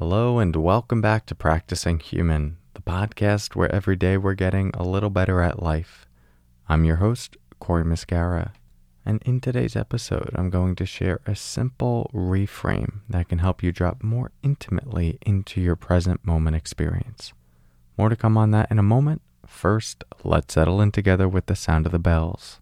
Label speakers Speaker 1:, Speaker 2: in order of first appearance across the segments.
Speaker 1: Hello, and welcome back to Practicing Human, the podcast where every day we're getting a little better at life. I'm your host, Cory Muscara, and in today's episode, I'm going to share a simple reframe that can help you drop more intimately into your present moment experience. More to come on that in a moment. First, let's settle in together with the sound of the bells.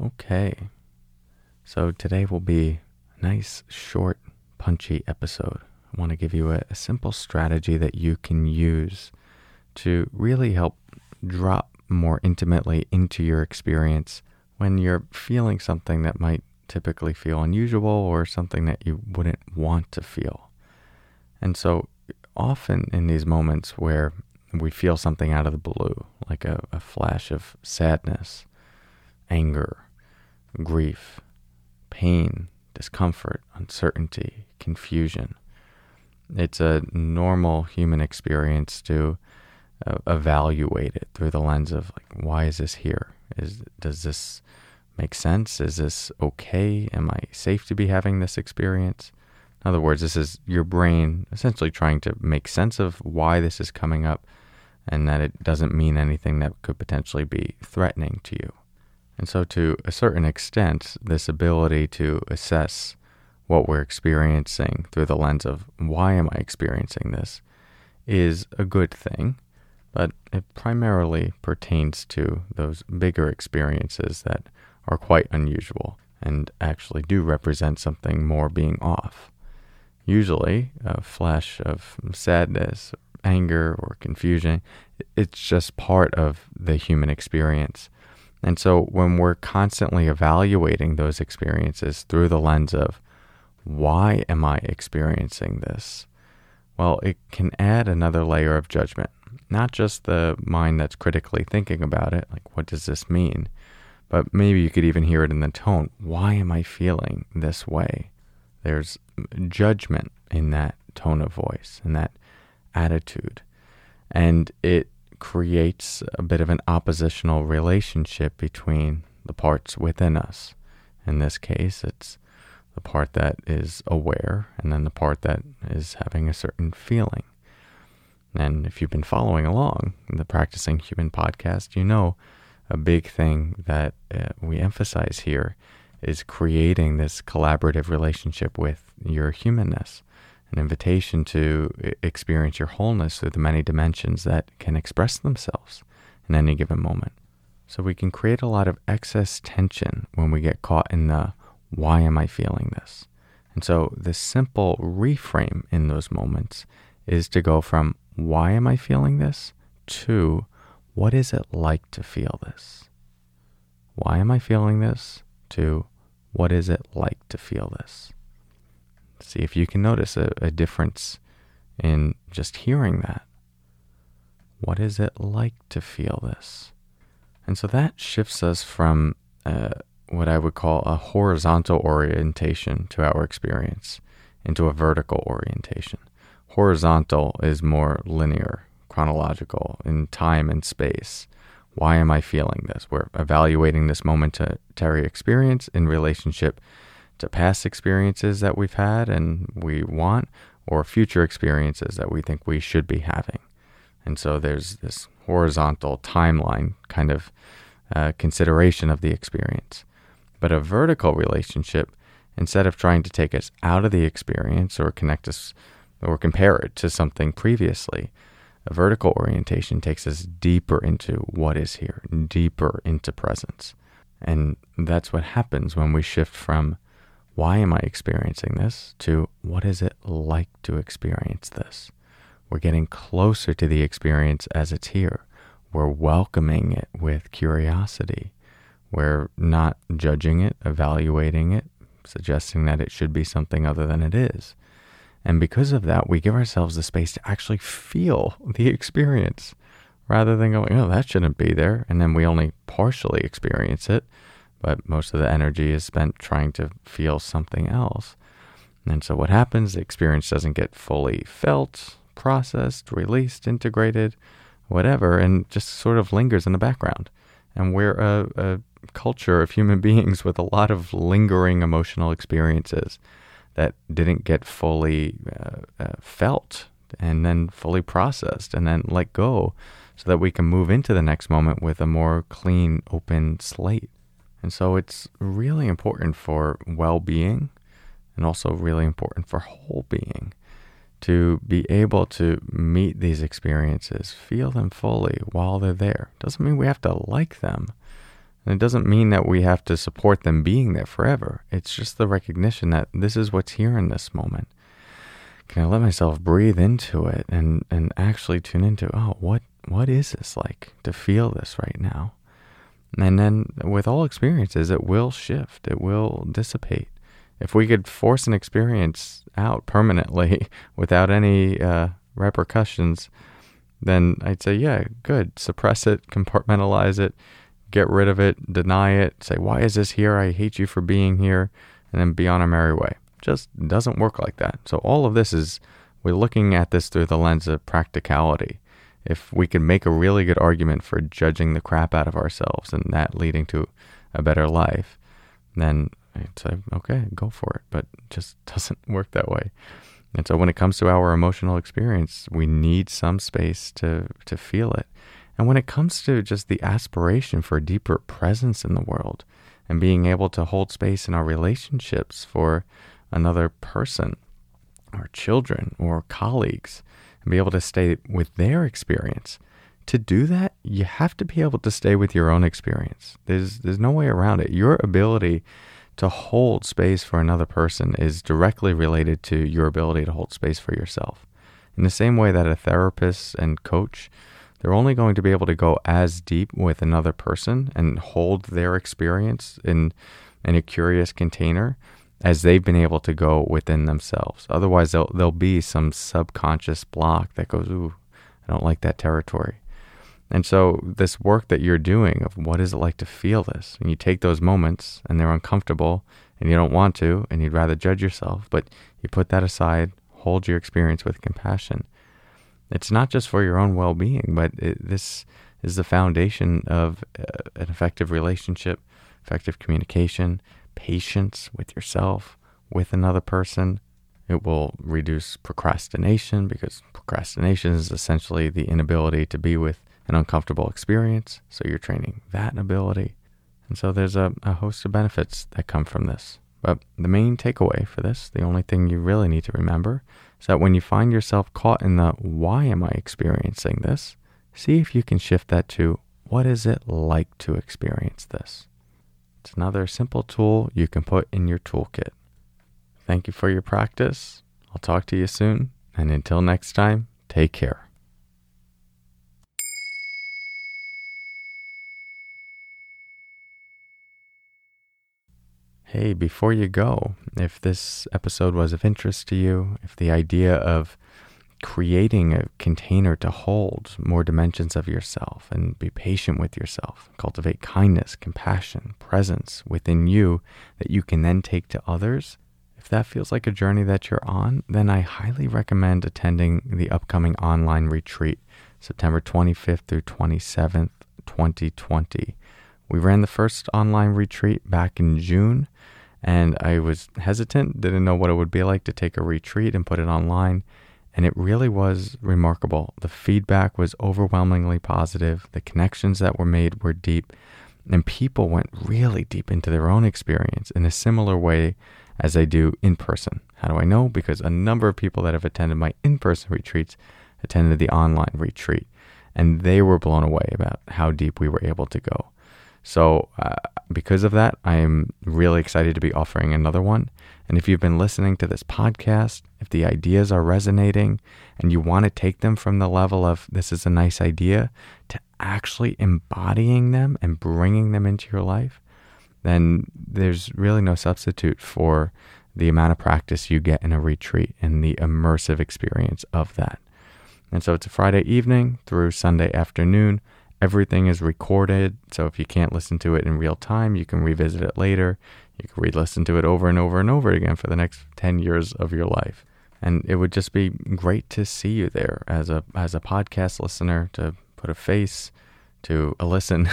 Speaker 1: Okay. So today will be a nice, short, punchy episode. I want to give you a, a, simple strategy that you can use to really help drop more intimately into your experience when you're feeling something that might typically feel unusual or something that you wouldn't want to feel. And so, often in these moments where we feel something out of the blue, like a, a flash of sadness, anger, grief, pain, discomfort, uncertainty, confusion. It's a normal human experience to uh, evaluate it through the lens of like, why is this here? Is does this make sense? Is this okay? Am I safe to be having this experience? In other words, this is your brain essentially trying to make sense of why this is coming up and that it doesn't mean anything that could potentially be threatening to you. And so, to a certain extent, this ability to assess what we're experiencing through the lens of why am I experiencing this is a good thing, but it primarily pertains to those bigger experiences that are quite unusual and actually do represent something more being off. Usually, a flash of sadness, anger, or confusion, it's just part of the human experience and so when we're constantly evaluating those experiences through the lens of why am I experiencing this? Well, it can add another layer of judgment, not just the mind that's critically thinking about it, like what does this mean? But maybe you could even hear it in the tone. Why am I feeling this way? There's judgment in that tone of voice and that attitude. And it creates a bit of an oppositional relationship between the parts within us. In this case, it's the part that is aware and then the part that is having a certain feeling. And if you've been following along in the Practicing Human podcast, you know a big thing that uh, we emphasize here is creating this collaborative relationship with your humanness an invitation to experience your wholeness through the many dimensions that can express themselves in any given moment. So we can create a lot of excess tension when we get caught in the why am I feeling this? And so the simple reframe in those moments is to go from why am I feeling this to what is it like to feel this? Why am I feeling this to what is it like to feel this? See if you can notice a, a difference in just hearing that. What is it like to feel this? And so that shifts us from uh, what I would call a horizontal orientation to our experience into a vertical orientation. Horizontal is more linear, chronological, in time and space. Why am I feeling this? We're evaluating this momentary experience in relationship to past experiences that we've had and we want, or future experiences that we think we should be having. And so there's this horizontal timeline kind of uh, consideration of the experience. But a vertical relationship, instead of trying to take us out of the experience or connect us or compare it to something previously, a vertical orientation takes us deeper into what is here, deeper into presence. And that's what happens when we shift from why am I experiencing this? to what is it like to experience this? We're getting closer to the experience as it's here. We're welcoming it with curiosity. We're not judging it, evaluating it, suggesting that it should be something other than it is. And because of that, we give ourselves the space to actually feel the experience rather than going, oh, that shouldn't be there. And then we only partially experience it but most of the energy is spent trying to feel something else. And so what happens? The experience doesn't get fully felt, processed, released, integrated, whatever, and just sort of lingers in the background. And we're a, a culture of human beings with a lot of lingering emotional experiences that didn't get fully uh, uh, felt and then fully processed and then let go so that we can move into the next moment with a more clean, open slate. And so it's really important for well being and also really important for whole being to be able to meet these experiences, feel them fully while they're there. Doesn't mean we have to like them. And it doesn't mean that we have to support them being there forever. It's just the recognition that this is what's here in this moment. Can I let myself breathe into it and, and actually tune into, oh, what what is this like to feel this right now? And then with all experiences, it will shift, it will dissipate. If we could force an experience out permanently without any uh, repercussions, then I'd say, yeah, good. Suppress it, compartmentalize it, get rid of it, deny it, say, why is this here? I hate you for being here, and then be on our merry way. Just doesn't work like that. So, all of this is, we're looking at this through the lens of practicality. If we could make a really good argument for judging the crap out of ourselves and that leading to a better life, then I'd say, okay, go for it. But it just doesn't work that way. And so when it comes to our emotional experience, we need some space to, to feel it. And when it comes to just the aspiration for a deeper presence in the world and being able to hold space in our relationships for another person, our children or colleagues, and be able to stay with their experience, to do that, you have to be able to stay with your own experience. There's there's no way around it. Your ability to hold space for another person is directly related to your ability to hold space for yourself. In the same way that a therapist and coach, they're only going to be able to go as deep with another person and hold their experience in in a curious container as they've been able to go within themselves. Otherwise, there'll, there'll be some subconscious block that goes, ooh, I don't like that territory. And so, this work that you're doing of what is it like to feel this, and you take those moments and they're uncomfortable and you don't want to, and you'd rather judge yourself, but you put that aside, hold your experience with compassion. It's not just for your own well being, but it, this is the foundation of uh, an effective relationship, effective communication, patience with yourself, with another person. It will reduce procrastination because procrastination is essentially the inability to be with an uncomfortable experience. So you're training that ability. And so there's a, a host of benefits that come from this. But the main takeaway for this, the only thing you really need to remember, is that when you find yourself caught in the why am I experiencing this, see if you can shift that to what is it like to experience this. It's another simple tool you can put in your toolkit. Thank you for your practice. I'll talk to you soon. And until next time, take care. Hey, before you go, if this episode was of interest to you, if the idea of creating a container to hold more dimensions of yourself and be patient with yourself, cultivate kindness, compassion, presence within you that you can then take to others, if that feels like a journey that you're on, then I highly recommend attending the upcoming online retreat, September 25th through 27th, 2020. We ran the first online retreat back in June, and I was hesitant, didn't know what it would be like to take a retreat and put it online. And it really was remarkable. The feedback was overwhelmingly positive. The connections that were made were deep, and people went really deep into their own experience in a similar way as they do in person. How do I know? Because a number of people that have attended my in person retreats attended the online retreat, and they were blown away about how deep we were able to go. So, uh, because of that, I am really excited to be offering another one. And if you've been listening to this podcast, if the ideas are resonating and you want to take them from the level of this is a nice idea to actually embodying them and bringing them into your life, then there's really no substitute for the amount of practice you get in a retreat and the immersive experience of that. And so it's a Friday evening through Sunday afternoon Everything is recorded, so if you can't listen to it in real time, you can revisit it later. You can re listen to it over and over and over again for the next 10 years of your life. And it would just be great to see you there as a, as a podcast listener, to put a face to a listen,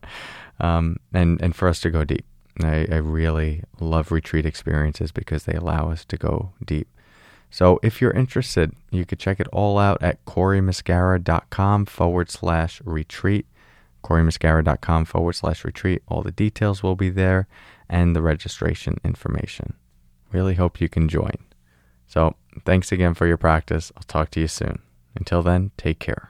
Speaker 1: um, and, and for us to go deep. I, I really love retreat experiences because they allow us to go deep. So if you're interested, you could check it all out at corymuscara.com forward slash retreat. corymuscara.com forward slash retreat. All the details will be there and the registration information. Really hope you can join. So thanks again for your practice. I'll talk to you soon. Until then, take care.